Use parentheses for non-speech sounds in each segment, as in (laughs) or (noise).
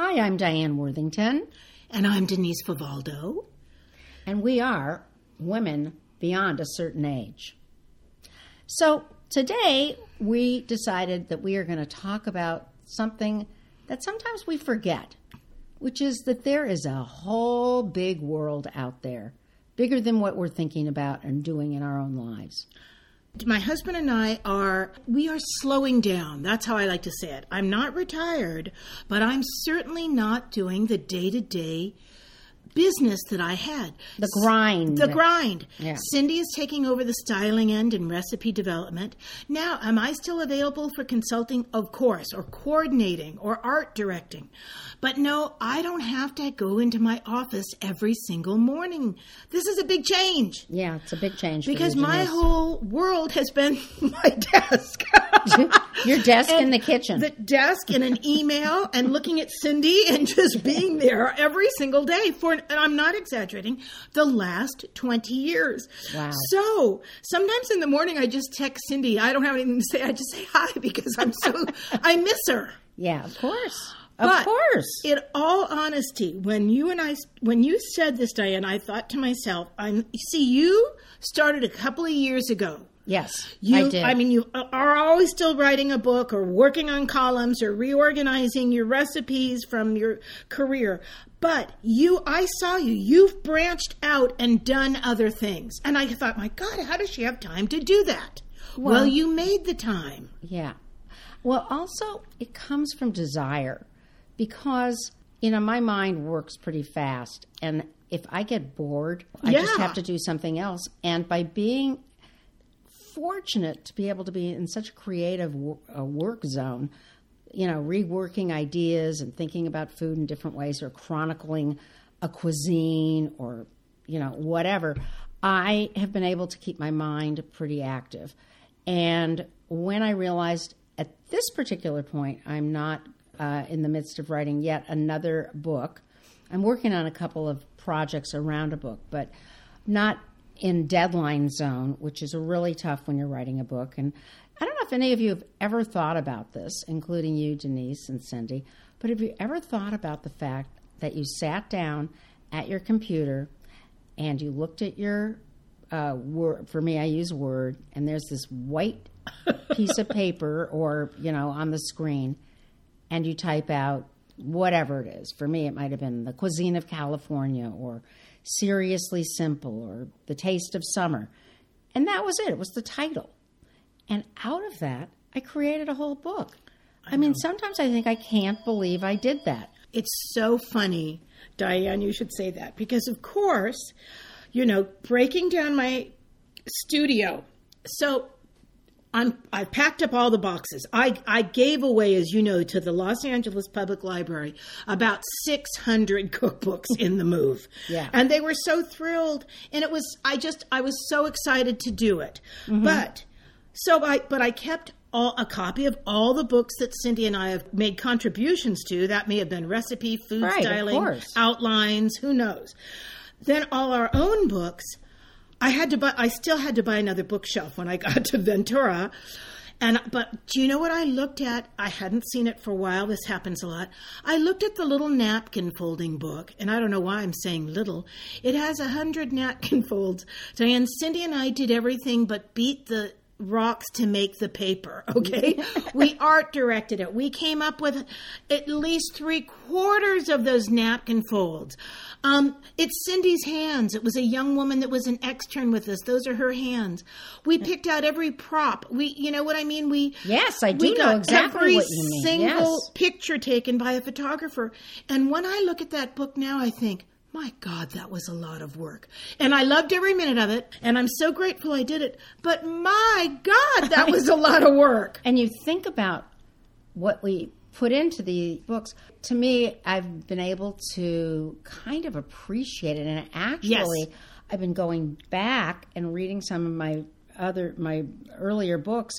Hi, I'm Diane Worthington, And I'm Denise Vivaldo. and we are women beyond a certain age. So, today we decided that we are going to talk about something that sometimes we forget, which is that there is a whole big world out there, bigger than what we're thinking about and doing in our own lives. My husband and I are, we are slowing down. That's how I like to say it. I'm not retired, but I'm certainly not doing the day to day business that I had. The grind. The grind. Yeah. Cindy is taking over the styling end and recipe development. Now, am I still available for consulting? Of course, or coordinating or art directing. But no, I don't have to go into my office every single morning. This is a big change Yeah, it's a big change because my whole world has been (laughs) my desk. (laughs) your desk in the kitchen. The desk and an email and looking at Cindy and just being there every single day for, and I'm not exaggerating, the last 20 years. Wow. So sometimes in the morning I just text Cindy. I don't have anything to say. I just say (laughs) hi because I'm so, I miss her. yeah, of course. Of But course. In all honesty, when you and I, when you said this, Diane, I thought to myself, I'm, see, you started a couple of years ago. Yes, You, I did. I mean, you are always still writing a book or working on columns or reorganizing your recipes from your career. But you, I saw you. You've branched out and done other things. And I thought, my God, how does she have time to do that? Well, you made the time. Yeah. Well, also, it comes from desire because, you know, my mind works pretty fast. And if I get bored, I just have to do something else. And by being fortunate to be able to be in such a creative wo- uh, work zone, you know, reworking ideas and thinking about food in different ways or chronicling a cuisine or, you know, whatever, I have been able to keep my mind pretty active. And when I realized at this particular point, I'm not uh, in the midst of writing yet another book, I'm working on a couple of projects around a book, but not in deadline zone, which is really tough when you're writing a book. And I don't know if any of you have ever thought about this, including you, Denise and Cindy, but have you ever thought about the fact that you sat down at your computer and you looked at your uh, word? For me, I use Word, and there's this white piece of paper or, you know, on the screen, and you type out whatever it is. For me, it might have been the cuisine of California or seriously simple or the taste of summer. And that was it. It was the title. And out of that, I created a whole book. I, mean, sometimes I think I can't believe I did that. It's so funny, Diane, you should say that. Because, of course, you know, breaking down my studio. So I'm, I packed up all the boxes. I, I gave away, as you know, to the Los Angeles Public Library about 600 (laughs) cookbooks in the move. Yeah. And they were so thrilled. And it was, I just, I was so excited to do it. Mm-hmm. But, so I, but I kept all, a copy of all the books that Cindy and I have made contributions to. That may have been recipe, food Right, styling, outlines, who knows. Then all our own books. I had to buy. I still had to buy another bookshelf when I got to Ventura, and but do you know what I looked at? I hadn't seen it for a while. This happens a lot. I looked at the little napkin folding book, and I don't know why I'm saying little. It has a hundred napkin (laughs) folds. Diane, Cindy, and I did everything but beat the rocks to make the paper. (laughs) Okay, we art directed it. We came up with at least three quarters of those napkin folds. Um, it's Cindy's hands. It was a young woman that was an extern with us. Those are her hands. We picked out every prop. We, you know what I mean? We Yes, I do we know exactly every what you mean. single Yes. picture taken by a photographer. And when I look at that book now, I think. My God, that was a lot of work. And I loved every minute of it. And I'm so grateful I did it. But my God, that was a lot of work. (laughs) And you think about what we put into the books. To me, I've been able to kind of appreciate it. And actually, Yes. I've been going back and reading some of my other, my earlier books.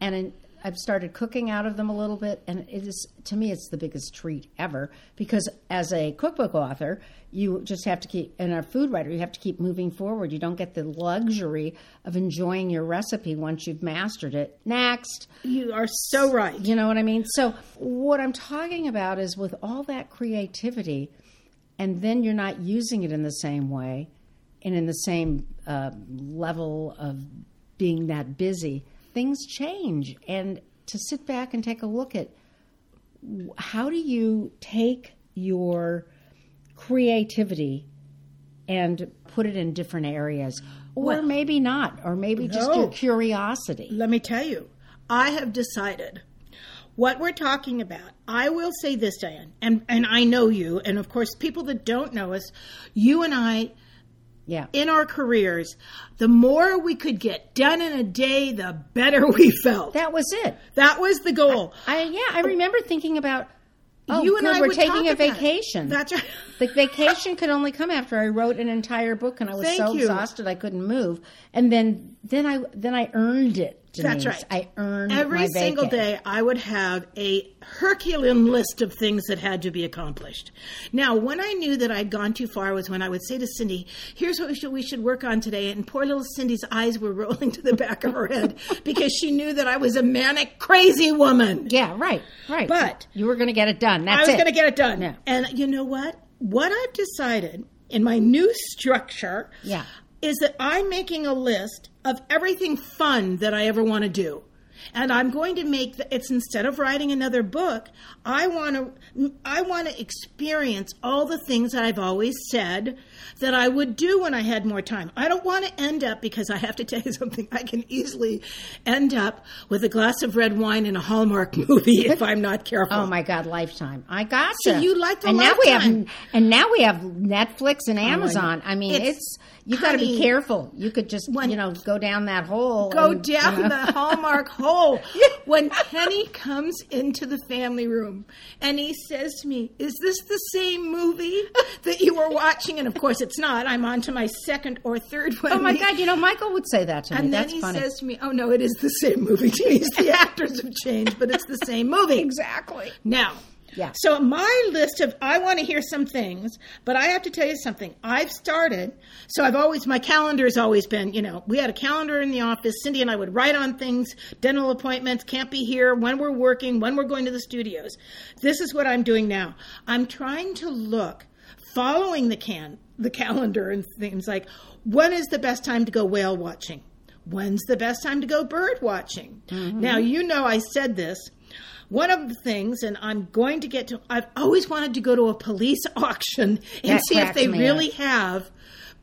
And in, I've started cooking out of them a little bit, and it is to me it's the biggest treat ever because as a cookbook author, you just have to keep and a food writer, you have to keep moving forward. You don't get the luxury of enjoying your recipe once you've mastered it. Next, You are so right. you know what I mean? So, what I'm talking about is with all that creativity, and then you're not using it in the same way and in the same uh, level of being that busy, things change. And to sit back and take a look at how do you take your creativity and put it in different areas? Or Well- maybe not, or maybe just No. your curiosity. Let me tell you, I have decided what we're talking about. I will say this, Diane, and, and I know you, and of course, people that don't know us, you and I, Yeah. in our careers, the more we could get done in a day, the better (laughs) we felt. That was it. That was the goal. I yeah, I remember thinking about oh, you and good, I we're taking a vacation. That's right. (laughs) The vacation could only come after I wrote an entire book and I was Thank so you. exhausted I couldn't move. And then then I then I earned it. That's right. I earned Every single day, I would have a Herculean list of things that had to be accomplished. Now, when I knew that I'd gone too far was when I would say to Cindy, "Here's what we should we should work on today," and poor little Cindy's eyes were (laughs) rolling to the back of her head because she knew that I was a manic, crazy woman. Yeah, right, right. But- you were going to get it done. That's I was going to get it done. Yeah. And you know what? What I've decided in my new structure Yeah. Is that I'm making a list of everything fun that I ever want to do. And I'm going to make the, it's instead of writing another book, I want to I want to experience all the things that I've always said that I would do when I had more time. I don't want to end up because I have to tell you (laughs) something. I can easily end up with a glass of red wine in a Hallmark (laughs) movie if I'm not careful. Oh my God, Lifetime! I got So you like the and now we have and now we have Netflix and oh, Amazon. I mean, It's- it's, you got to be careful. You could just when- you know go down that hole. go and, down you know. the Hallmark hole. (laughs) When Kenny comes into the family room and he says to me, Is this the same movie that you were watching? And of course it's not. I'm on to my second or third one. Oh my God! You know, Michael would say that to me. And then That's he funny. says to me, Oh no, it is the same movie. The (laughs) actors have changed, but it's the same movie. exactly. Now, Yeah. So my list of I want to hear some things, but I have to tell you something. I've started. So I've always my calendar has always been. You know, we had a calendar in the office. Cindy and I would write on things, dental appointments, can't be here, when we're working, when we're going to the studios. This is what I'm doing now. I'm trying to look, following the can the calendar and things like when is the best time to go whale watching. When's the best time to go bird watching? Now, you know, I said this. One of the things, and I'm going to get to, I've always wanted to go to a police (laughs) auction and That see if they really have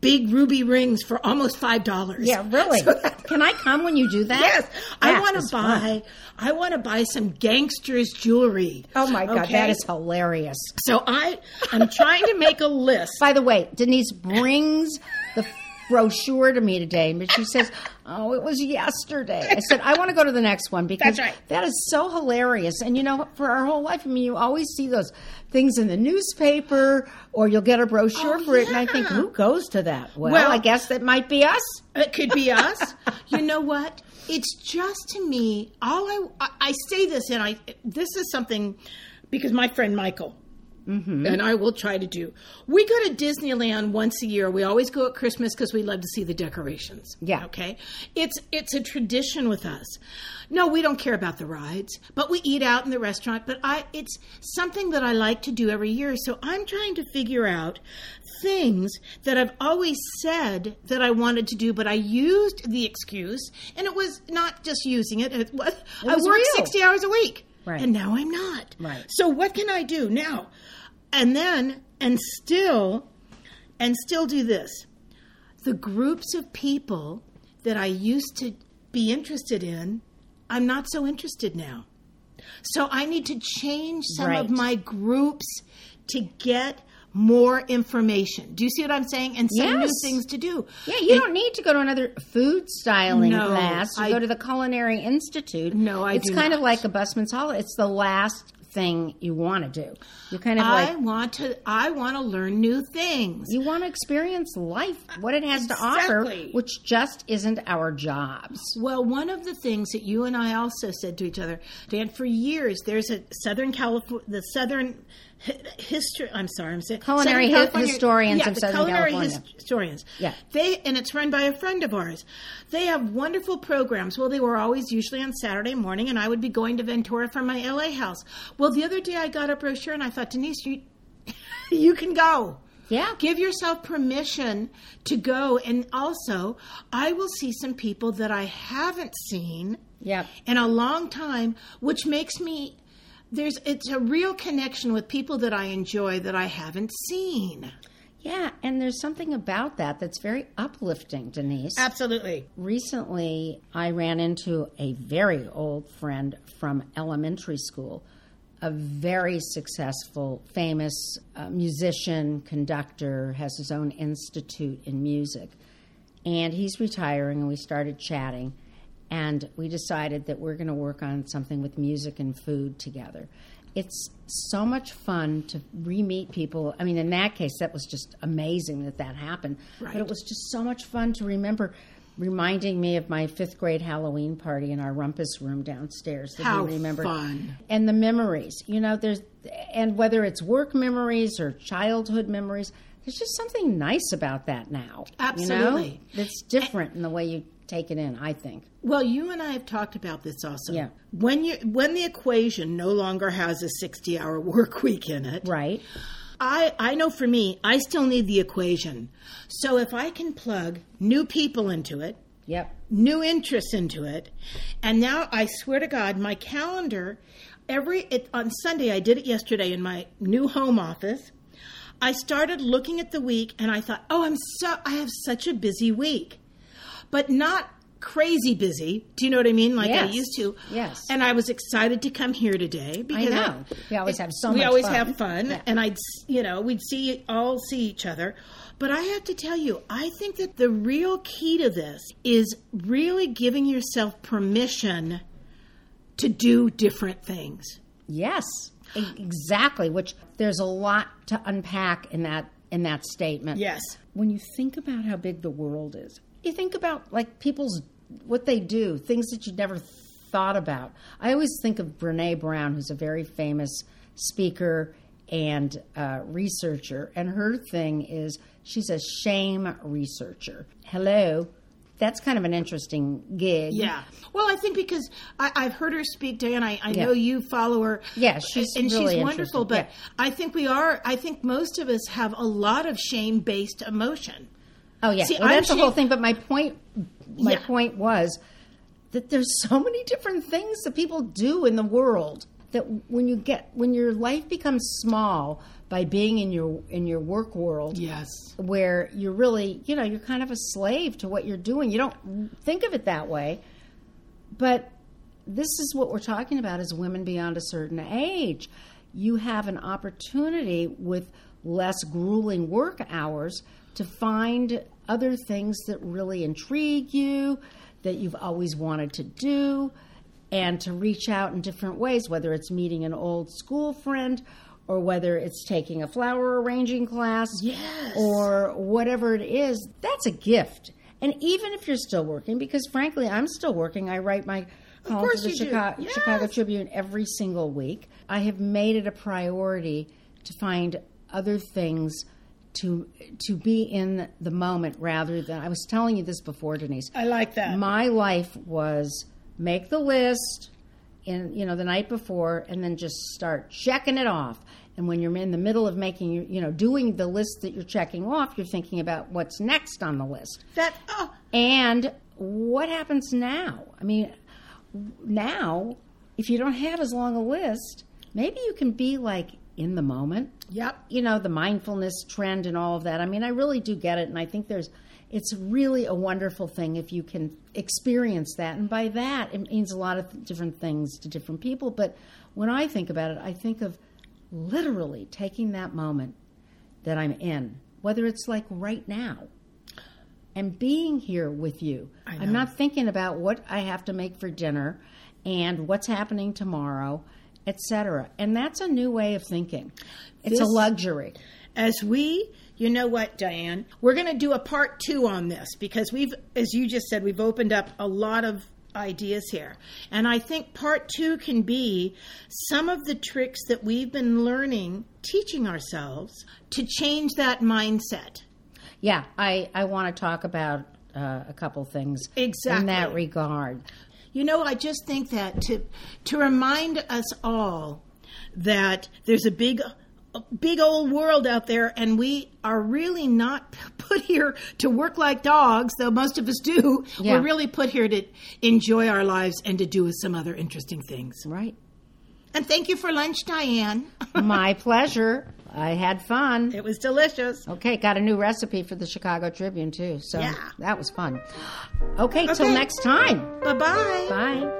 big ruby rings for almost $5. Yeah, really. So that- Can I come when you do that? Yes, I want to fun. buy. I want to buy some gangsters jewelry. Oh my God, Okay? that is hilarious. So I, I'm trying to make a (laughs) list. By the way, Denise brings the brochure to me today, but she says, "Oh, it was yesterday." I said, "I want to go to the next one because right. that is so hilarious." And you know, for our whole life, I mean, you always see those things in the newspaper, or you'll get a brochure Oh, for it, and I think, who goes to that? Well, Well- I guess that might be us. It could be us. you know what? It's just to me. All I, I I say this, and I this is something because my friend Michael. Mm-hmm. And I will try to do. We go to Disneyland once a year. We always go at Christmas because we love to see the decorations. Yeah. Okay. It's it's a tradition with us. No, we don't care about the rides, but we eat out in the restaurant. But I, it's something that I like to do every year. So I'm trying to figure out things that I've always said that I wanted to do, but I used the excuse, and it was not just using it. It was, I was work real. 60 hours a week. Right. And now I'm not. Right. So what can I do now? And then, and still, and still do this. The groups of people that I used to be interested in, I'm not so interested now. So I need to change some Right. of my groups to get more information. Do you see what I'm saying? And some new Yes. things to do. Yeah, you don't need to go to another food styling No, class. You I- go to the Culinary Institute. No, I It's kind of like a busman's holiday. It's the last thing you want to do. You kind of I like want to. I want to learn new things. you want to experience life, what it has to offer, which just isn't our jobs. Well, one of the things that you and I also said to each other, Dan, for years, there's a Southern California, the Southern history. I'm sorry, I'm saying Culinary hi- historians yeah, of the Southern culinary California. historians. Yeah. they and it's run by a friend of ours. They have wonderful programs. Well, they were always usually on Saturday morning, and I would be going to Ventura from my LA house. Well, the other day I got a brochure and I thought, Denise, you (laughs) you can go. Yeah. Give yourself permission to go. And also, I will see some people that I haven't seen Yep. in a long time, which makes me. There's it's a real connection with people that I enjoy that I haven't seen. Yeah, and there's something about that that's very uplifting, Denise. Absolutely. Recently, I ran into a very old friend from elementary school, a very successful, famous uh, musician, conductor, has his own institute in music. And he's retiring, and we started chatting. And we decided that we're going to work on something with music and food together. It's so much fun to re meet people. I mean, in that case, that was just amazing that that happened. Right. But it was just so much fun to remember, reminding me of my fifth grade Halloween party in our rumpus room downstairs. That How we remembered. fun. And the memories, you know, there's, and whether it's work memories or childhood memories, there's just something nice about that now. Absolutely. You know? That's different in the way you take it in, I think. Well, you and I have talked about this also. Yeah. When you when the equation no longer has a 60-hour (laughs) work week in it, Right? I, I know for me, I still need the equation. So if I can plug new people into it, Yep. new interests into it, and now I swear to God, my calendar, every it, on Sunday, I did it yesterday in my new home office. I started looking at the week, and I thought, oh, I'm so I have such a busy week, but not crazy busy. Do you know what I mean? Like I used to. Yes. And I was excited to come here today because know. We always have so we always fun. have fun, Yeah. and I'd you know we'd see all see each other. But I have to tell you, I think that the real key to this is really giving yourself permission to do different things. Yes. Exactly. Which there's a lot to unpack in that in that statement. Yes. when you think about how big the world is, you think about like people's what they do, things that you'd never thought about. I always think of Brene Brown, who's a very famous speaker and uh, researcher, and her thing is she's a shame researcher. Hello. That's kind of an interesting gig. Yeah. Well, I think because I, I've heard her speak, Dan. I, I Yeah. know you follow her. Yeah, she's and really she's wonderful. But Yeah. I think we are. I think most of us have a lot of shame-based emotion. Oh yeah, See, well, I'm that's the whole thing. But my point, my Yeah. point was that there's (laughs) so many different things that people do in the world that when you get when your life becomes small by being in your in your work world, Yes. where you're really you know you're kind of a slave to what you're doing. You don't think of it that way, but this is what we're talking about as women beyond a certain age. You have an opportunity with less grueling work hours to find other things that really intrigue you, that you've always wanted to do, and to reach out in different ways, whether it's meeting an old school friend or whether it's taking a flower arranging class Yes. or whatever it is, that's a gift. And even if you're still working, because frankly, I'm still working, I write my column for the. Chicago, Yes. Chicago Tribune every single week. I have made it a priority to find other things to to be in the moment rather than I was telling you this before, Denise. I like that. My life was make the list in you know the night before and then just start checking it off. And when you're in the middle of making you know doing the list that you're checking off, you're thinking about what's next on the list. that. Oh, And what happens now? I mean, now if you don't have as long a list, maybe you can be like in the moment. Yep. you know the mindfulness trend and all of that. I mean i really do get it and i think there's it's really a wonderful thing if you can experience that. And by that it means a lot of different things to different people. But when i think about it i think of literally taking that moment that i'm in whether it's like right now and being here with you. I'm not thinking about what i have to make for dinner and what's happening tomorrow etc. And that's a new way of thinking. It's a luxury. as we you know what diane we're going to do a part two on this because we've as you just said we've opened up a lot of ideas here and i think part two can be some of the tricks that we've been learning teaching ourselves to change that mindset Yeah, I, I want to talk about uh, a couple things in that regard. You know, I just think that to to remind us all that there's a big a big old world out there and we are really not (laughs) put here to work like dogs, though most of us do. Yeah. We're really put here to enjoy our lives and to do some other interesting things. Right. And thank you for lunch, Diane. (laughs) My pleasure. I had fun. it was delicious. Okay, got a new recipe for the Chicago Tribune too. So Yeah. that was fun. Okay, till next time. Bye-bye. Bye.